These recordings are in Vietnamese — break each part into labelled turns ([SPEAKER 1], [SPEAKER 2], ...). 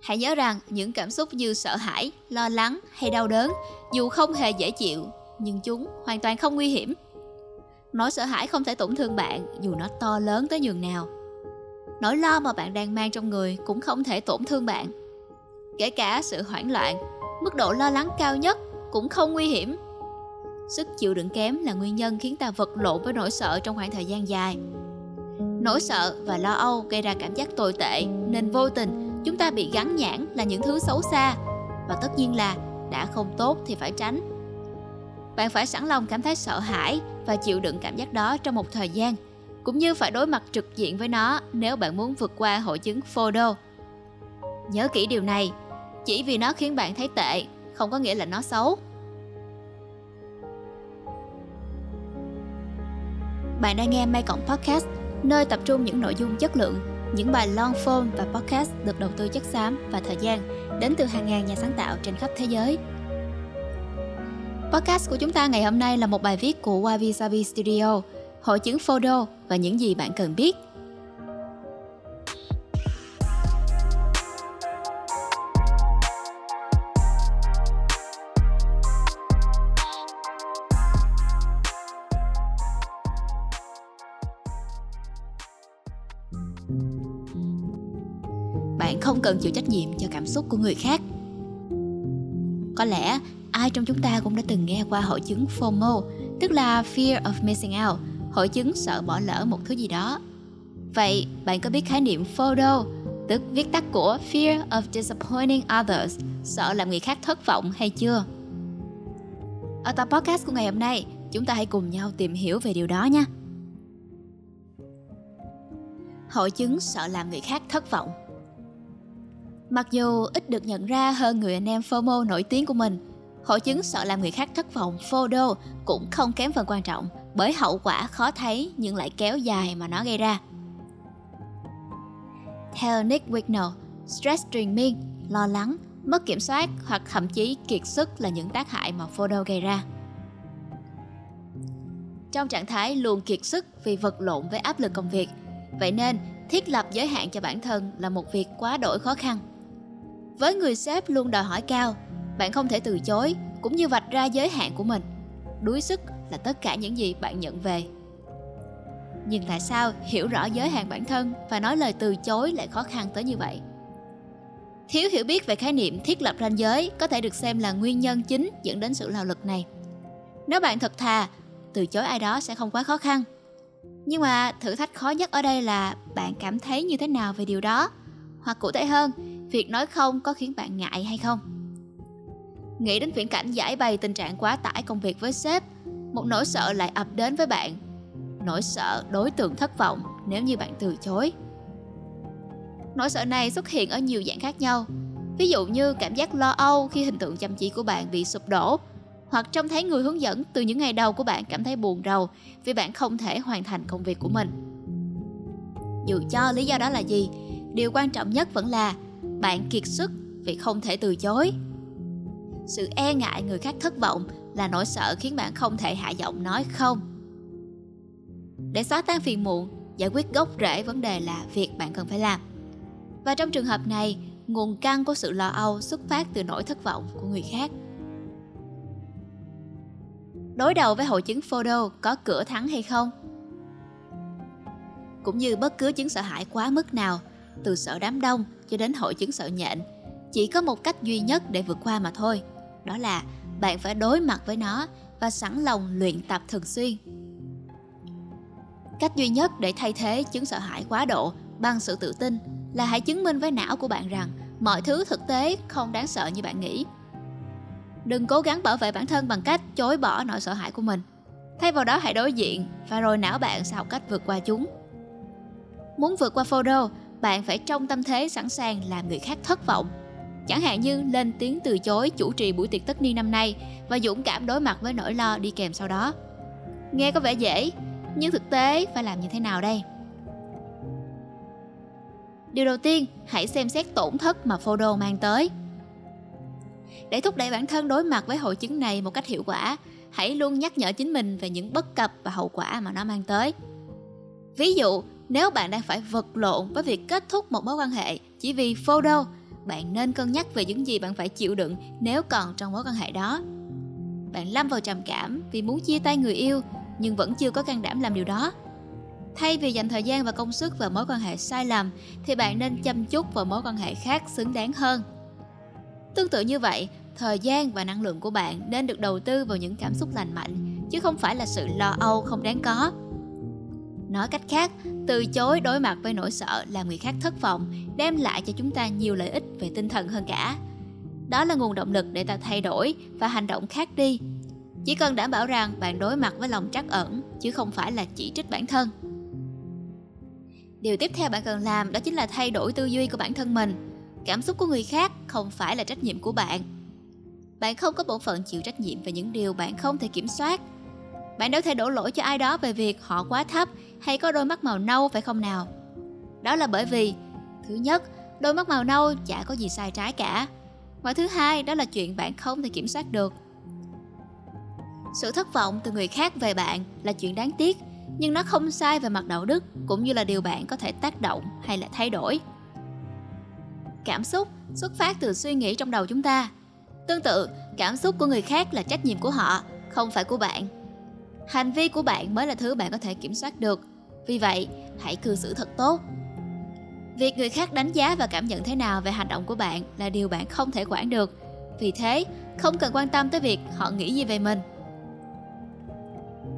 [SPEAKER 1] Hãy nhớ rằng những cảm xúc như sợ hãi, lo lắng hay đau đớn dù không hề dễ chịu nhưng chúng hoàn toàn không nguy hiểm. Nỗi sợ hãi không thể tổn thương bạn dù nó to lớn tới nhường nào. Nỗi lo mà bạn đang mang trong người cũng không thể tổn thương bạn. Kể cả sự hoảng loạn, mức độ lo lắng cao nhất cũng không nguy hiểm. Sức chịu đựng kém là nguyên nhân khiến ta vật lộn với nỗi sợ trong khoảng thời gian dài. Nỗi sợ và lo âu gây ra cảm giác tồi tệ nên vô tình chúng ta bị gắn nhãn là những thứ xấu xa và tất nhiên là đã không tốt thì phải tránh. Bạn phải sẵn lòng cảm thấy sợ hãi và chịu đựng cảm giác đó trong một thời gian, cũng như phải đối mặt trực diện với nó nếu bạn muốn vượt qua hội chứng FODO. Nhớ kỹ điều này, chỉ vì nó khiến bạn thấy tệ không có nghĩa là nó xấu. Bạn đang nghe May Cộng Podcast, nơi tập trung những nội dung chất lượng, những bài long form và podcast được đầu tư chất xám và thời gian đến từ hàng ngàn nhà sáng tạo trên khắp thế giới. Podcast của chúng ta ngày hôm nay là một bài viết của Wabi Sabi Studio, hội chứng FODO và những gì bạn cần biết. Không cần chịu trách nhiệm cho cảm xúc của người khác. Có lẽ ai trong chúng ta cũng đã từng nghe qua hội chứng FOMO, tức là Fear of Missing Out, hội chứng sợ bỏ lỡ một thứ gì đó. Vậy, bạn có biết khái niệm FODO, tức viết tắt của Fear of Disappointing Others, sợ làm người khác thất vọng hay chưa? Ở tập podcast của ngày hôm nay, chúng ta hãy cùng nhau tìm hiểu về điều đó nhé. Hội chứng sợ làm người khác thất vọng Mặc dù ít được nhận ra hơn người anh em FOMO nổi tiếng của mình, Hội chứng sợ làm người khác thất vọng FODO cũng không kém phần quan trọng bởi hậu quả khó thấy nhưng lại kéo dài mà nó gây ra. Theo Nick Wignall, stress truyền miên, lo lắng, mất kiểm soát hoặc thậm chí kiệt sức là những tác hại mà FODO gây ra. Trong trạng thái luôn kiệt sức vì vật lộn với áp lực công việc, vậy nên thiết lập giới hạn cho bản thân là một việc quá đổi khó khăn. Với người sếp luôn đòi hỏi cao, bạn không thể từ chối cũng như vạch ra giới hạn của mình. Đuối sức là tất cả những gì bạn nhận về. Nhưng tại sao hiểu rõ giới hạn bản thân và nói lời từ chối lại khó khăn tới như vậy. Thiếu hiểu biết về khái niệm thiết lập ranh giới có thể được xem là nguyên nhân chính dẫn đến sự lao lực này. Nếu bạn thật thà từ chối ai đó sẽ không quá khó khăn. Nhưng mà thử thách khó nhất ở đây là bạn cảm thấy như thế nào về điều đó? Hoặc cụ thể hơn việc nói không có khiến bạn ngại hay không Nghĩ đến viễn cảnh giải bày tình trạng quá tải công việc với sếp, một nỗi sợ lại ập đến với bạn. Nỗi sợ đối tượng thất vọng nếu như bạn từ chối. Nỗi sợ này xuất hiện ở nhiều dạng khác nhau. Ví dụ như cảm giác lo âu khi hình tượng chăm chỉ của bạn bị sụp đổ, hoặc trông thấy người hướng dẫn từ những ngày đầu của bạn cảm thấy buồn rầu vì bạn không thể hoàn thành công việc của mình. Dù cho lý do đó là gì, điều quan trọng nhất vẫn là bạn kiệt sức vì không thể từ chối. Sự e ngại người khác thất vọng là nỗi sợ khiến bạn không thể hạ giọng nói không. Để xóa tan phiền muộn, giải quyết gốc rễ vấn đề là việc bạn cần phải làm. Và trong trường hợp này, nguồn căn của sự lo âu xuất phát từ nỗi thất vọng của người khác. Đối đầu với hội chứng FODO có cửa thắng hay không? Cũng như bất cứ chứng sợ hãi quá mức nào từ sợ đám đông cho đến hội chứng sợ nhện. Chỉ có một cách duy nhất để vượt qua mà thôi, đó là bạn phải đối mặt với nó và sẵn lòng luyện tập thường xuyên. Cách duy nhất để thay thế chứng sợ hãi quá độ bằng sự tự tin là hãy chứng minh với não của bạn rằng mọi thứ thực tế không đáng sợ như bạn nghĩ. Đừng cố gắng bảo vệ bản thân bằng cách chối bỏ nỗi sợ hãi của mình. Thay vào đó hãy đối diện và rồi não bạn sẽ học cách vượt qua chúng. Muốn vượt qua FODO bạn phải trong tâm thế sẵn sàng làm người khác thất vọng Chẳng hạn như lên tiếng từ chối chủ trì buổi tiệc tất niên năm nay và dũng cảm đối mặt với nỗi lo đi kèm sau đó. Nghe có vẻ dễ, nhưng thực tế phải làm như thế nào đây? Điều đầu tiên, hãy xem xét tổn thất mà photo mang tới. Để thúc đẩy bản thân đối mặt với hội chứng này một cách hiệu quả, hãy luôn nhắc nhở chính mình về những bất cập và hậu quả mà nó mang tới. Ví dụ, nếu bạn đang phải vật lộn với việc kết thúc một mối quan hệ chỉ vì Fodo bạn nên cân nhắc về những gì bạn phải chịu đựng nếu còn trong mối quan hệ đó. Bạn lâm vào trầm cảm vì muốn chia tay người yêu nhưng vẫn chưa có can đảm làm điều đó. Thay vì dành thời gian và công sức vào mối quan hệ sai lầm thì bạn nên chăm chút vào mối quan hệ khác xứng đáng hơn. Tương tự như vậy, thời gian và năng lượng của bạn nên được đầu tư vào những cảm xúc lành mạnh chứ không phải là sự lo âu không đáng có. Nói cách khác, từ chối đối mặt với nỗi sợ làm người khác thất vọng đem lại cho chúng ta nhiều lợi ích về tinh thần hơn cả. Đó là nguồn động lực để ta thay đổi và hành động khác đi. Chỉ cần đảm bảo rằng bạn đối mặt với lòng trắc ẩn chứ không phải là chỉ trích bản thân. Điều tiếp theo bạn cần làm đó chính là thay đổi tư duy của bản thân mình. Cảm xúc của người khác không phải là trách nhiệm của bạn. Bạn không có bổn phận chịu trách nhiệm về những điều bạn không thể kiểm soát. Bạn đâu thể đổ lỗi cho ai đó về việc họ quá thấp hay có đôi mắt màu nâu phải không nào? Đó là bởi vì thứ nhất, đôi mắt màu nâu chả có gì sai trái cả. Và thứ hai, đó là chuyện bạn không thể kiểm soát được. Sự thất vọng từ người khác về bạn là chuyện đáng tiếc, nhưng nó không sai về mặt đạo đức cũng như là điều bạn có thể tác động hay là thay đổi. Cảm xúc xuất phát từ suy nghĩ trong đầu chúng ta. Tương tự, cảm xúc của người khác là trách nhiệm của họ, không phải của bạn hành vi của bạn mới là thứ bạn có thể kiểm soát được. Vì vậy, hãy cư xử thật tốt. Việc người khác đánh giá và cảm nhận thế nào về hành động của bạn là điều bạn không thể quản được. Vì thế, không cần quan tâm tới việc họ nghĩ gì về mình.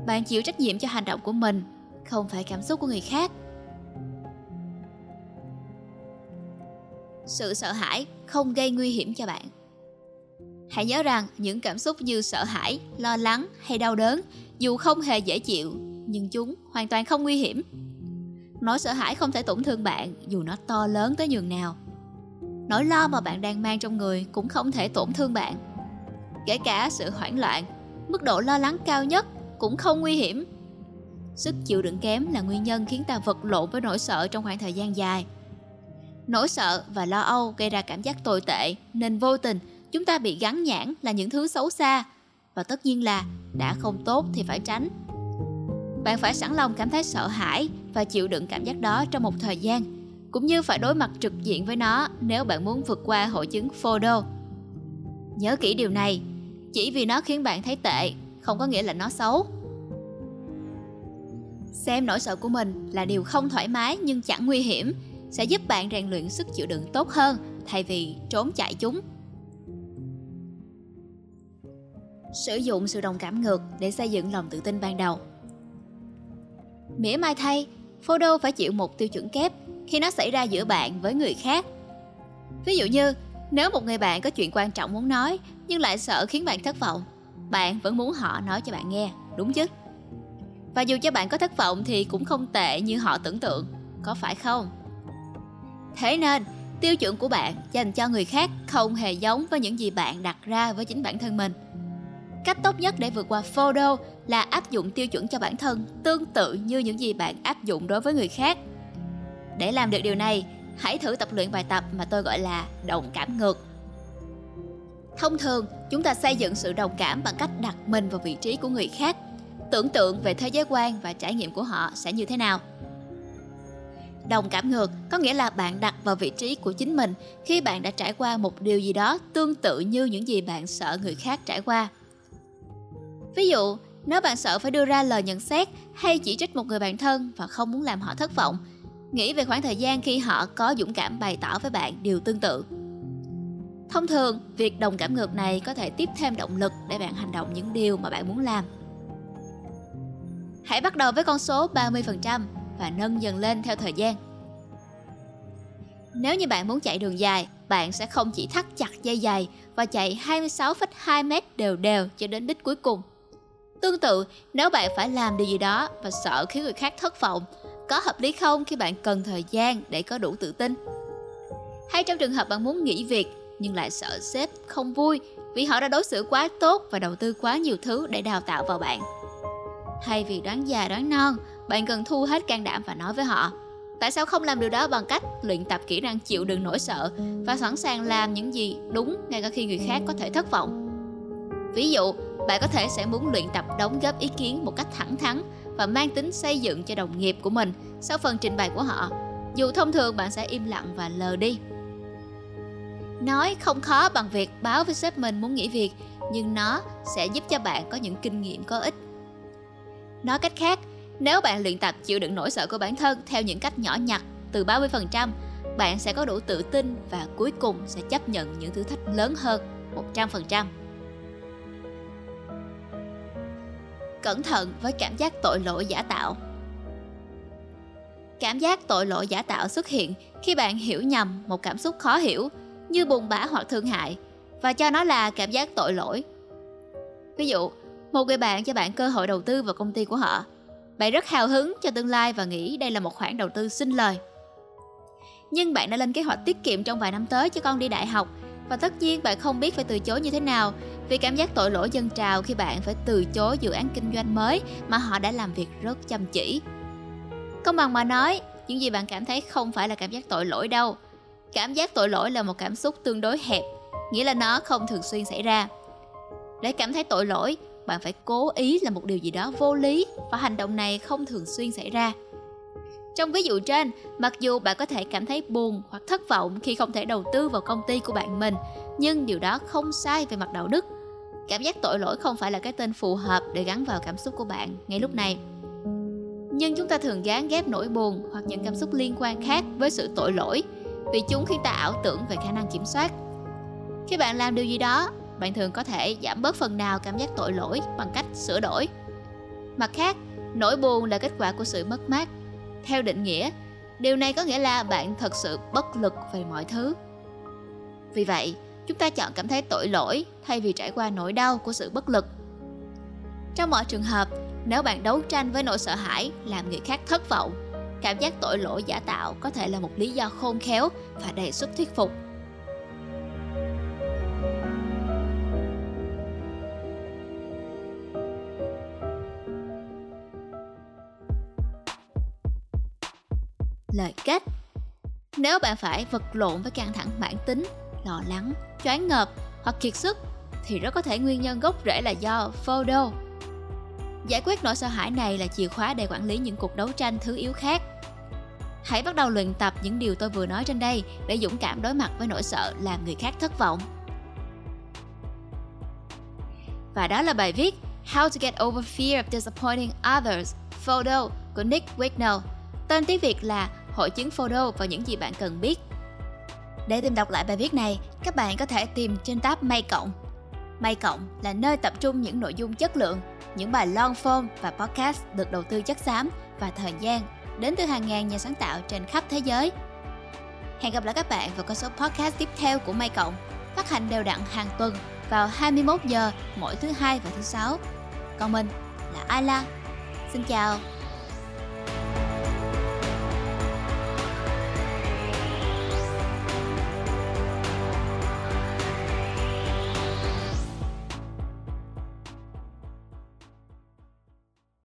[SPEAKER 1] Bạn chịu trách nhiệm cho hành động của mình, không phải cảm xúc của người khác. Sự sợ hãi không gây nguy hiểm cho bạn. Hãy nhớ rằng những cảm xúc như sợ hãi, lo lắng hay đau đớn dù không hề dễ chịu, nhưng chúng hoàn toàn không nguy hiểm. Nỗi sợ hãi không thể tổn thương bạn dù nó to lớn tới nhường nào. Nỗi lo mà bạn đang mang trong người cũng không thể tổn thương bạn. Kể cả sự hoảng loạn, mức độ lo lắng cao nhất cũng không nguy hiểm. Sức chịu đựng kém là nguyên nhân khiến ta vật lộn với nỗi sợ trong khoảng thời gian dài. Nỗi sợ và lo âu gây ra cảm giác tồi tệ, nên vô tình chúng ta bị gắn nhãn là những thứ xấu xa và tất nhiên là đã không tốt thì phải tránh bạn phải sẵn lòng cảm thấy sợ hãi và chịu đựng cảm giác đó trong một thời gian cũng như phải đối mặt trực diện với nó nếu bạn muốn vượt qua hội chứng FODO. Nhớ kỹ điều này, chỉ vì nó khiến bạn thấy tệ không có nghĩa là nó xấu. Xem nỗi sợ của mình là điều không thoải mái nhưng chẳng nguy hiểm sẽ giúp bạn rèn luyện sức chịu đựng tốt hơn thay vì trốn chạy chúng. Sử dụng sự đồng cảm ngược để xây dựng lòng tự tin ban đầu. Mỉa mai thay, Photo phải chịu một tiêu chuẩn kép khi nó xảy ra giữa bạn với người khác. Ví dụ như, nếu một người bạn có chuyện quan trọng muốn nói nhưng lại sợ khiến bạn thất vọng, bạn vẫn muốn họ nói cho bạn nghe, đúng chứ? Và dù cho bạn có thất vọng thì cũng không tệ như họ tưởng tượng, có phải không? Thế nên, tiêu chuẩn của bạn dành cho người khác không hề giống với những gì bạn đặt ra với chính bản thân mình Cách tốt nhất để vượt qua FODO là áp dụng tiêu chuẩn cho bản thân tương tự như những gì bạn áp dụng đối với người khác. Để làm được điều này, hãy thử tập luyện bài tập mà tôi gọi là đồng cảm ngược. Thông thường, chúng ta xây dựng sự đồng cảm bằng cách đặt mình vào vị trí của người khác, tưởng tượng về thế giới quan và trải nghiệm của họ sẽ như thế nào. Đồng cảm ngược có nghĩa là bạn đặt vào vị trí của chính mình khi bạn đã trải qua một điều gì đó tương tự như những gì bạn sợ người khác trải qua Ví dụ, nếu bạn sợ phải đưa ra lời nhận xét hay chỉ trích một người bạn thân và không muốn làm họ thất vọng, nghĩ về khoảng thời gian khi họ có dũng cảm bày tỏ với bạn điều tương tự. Thông thường, việc đồng cảm ngược này có thể tiếp thêm động lực để bạn hành động những điều mà bạn muốn làm. Hãy bắt đầu với con số 30% và nâng dần lên theo thời gian. Nếu như bạn muốn chạy đường dài, bạn sẽ không chỉ thắt chặt dây giày và chạy 26,2 mét đều đều cho đến đích cuối cùng. Tương tự, nếu bạn phải làm điều gì đó và sợ khiến người khác thất vọng, có hợp lý không khi bạn cần thời gian để có đủ tự tin? Hay trong trường hợp bạn muốn nghỉ việc nhưng lại sợ sếp không vui vì họ đã đối xử quá tốt và đầu tư quá nhiều thứ để đào tạo vào bạn. Thay vì đoán già đoán non, bạn cần thu hết can đảm và nói với họ Tại sao không làm điều đó bằng cách luyện tập kỹ năng chịu đựng nỗi sợ và sẵn sàng làm những gì đúng ngay cả khi người khác có thể thất vọng? Ví dụ, bạn có thể sẽ muốn luyện tập đóng góp ý kiến một cách thẳng thắn và mang tính xây dựng cho đồng nghiệp của mình sau phần trình bày của họ dù thông thường bạn sẽ im lặng và lờ đi Nói không khó bằng việc báo với sếp mình muốn nghỉ việc, nhưng nó sẽ giúp cho bạn có những kinh nghiệm có ích. Nói cách khác, nếu bạn luyện tập chịu đựng nỗi sợ của bản thân theo những cách nhỏ nhặt từ 30%, bạn sẽ có đủ tự tin và cuối cùng sẽ chấp nhận những thử thách lớn hơn 100%. Cẩn thận với cảm giác tội lỗi giả tạo. Cảm giác tội lỗi giả tạo xuất hiện khi bạn hiểu nhầm một cảm xúc khó hiểu như buồn bã hoặc thương hại và cho nó là cảm giác tội lỗi. Ví dụ, một người bạn cho bạn cơ hội đầu tư vào công ty của họ. Bạn rất hào hứng cho tương lai và nghĩ đây là một khoản đầu tư sinh lời. Nhưng bạn đã lên kế hoạch tiết kiệm trong vài năm tới cho con đi đại học và tất nhiên bạn không biết phải từ chối như thế nào vì cảm giác tội lỗi dân trào khi bạn phải từ chối dự án kinh doanh mới mà họ đã làm việc rất chăm chỉ. Công bằng mà nói, những gì bạn cảm thấy không phải là cảm giác tội lỗi đâu. Cảm giác tội lỗi là một cảm xúc tương đối hẹp, nghĩa là nó không thường xuyên xảy ra. Để cảm thấy tội lỗi, bạn phải cố ý làm một điều gì đó vô lý và hành động này không thường xuyên xảy ra. Trong ví dụ trên, mặc dù bạn có thể cảm thấy buồn hoặc thất vọng khi không thể đầu tư vào công ty của bạn mình, nhưng điều đó không sai về mặt đạo đức. Cảm giác tội lỗi không phải là cái tên phù hợp để gắn vào cảm xúc của bạn ngay lúc này. Nhưng chúng ta thường gán ghép nỗi buồn hoặc những cảm xúc liên quan khác với sự tội lỗi vì chúng khiến ta ảo tưởng về khả năng kiểm soát. Khi bạn làm điều gì đó, bạn thường có thể giảm bớt phần nào cảm giác tội lỗi bằng cách sửa đổi. Mặt khác, nỗi buồn là kết quả của sự mất mát theo định nghĩa, điều này có nghĩa là bạn thật sự bất lực về mọi thứ. Vì vậy, chúng ta chọn cảm thấy tội lỗi thay vì trải qua nỗi đau của sự bất lực. Trong mọi trường hợp, nếu bạn đấu tranh với nỗi sợ hãi, làm người khác thất vọng, cảm giác tội lỗi giả tạo có thể là một lý do khôn khéo và đầy sức thuyết phục. Lời kết. Nếu bạn phải vật lộn với căng thẳng mãn tính, lo lắng, choáng ngợp hoặc kiệt sức, thì rất có thể nguyên nhân gốc rễ là do FODO. giải quyết nỗi sợ hãi này là chìa khóa để quản lý những cuộc đấu tranh thứ yếu khác. Hãy bắt đầu luyện tập những điều tôi vừa nói trên đây để dũng cảm đối mặt với nỗi sợ làm người khác thất vọng. Và đó là bài viết How to Get Over Fear of Disappointing Others FODO của Nick Wignall Tên tiếng Việt là hội chứng photo và những gì bạn cần biết. Để tìm đọc lại bài viết này, các bạn có thể tìm trên tab May Cộng. May Cộng là nơi tập trung những nội dung chất lượng, những bài long form và podcast được đầu tư chất xám và thời gian đến từ hàng ngàn nhà sáng tạo trên khắp thế giới. Hẹn gặp lại các bạn vào các số podcast tiếp theo của May Cộng, phát hành đều đặn hàng tuần vào 21 giờ mỗi thứ hai và thứ sáu. Còn mình là Ayla. Xin chào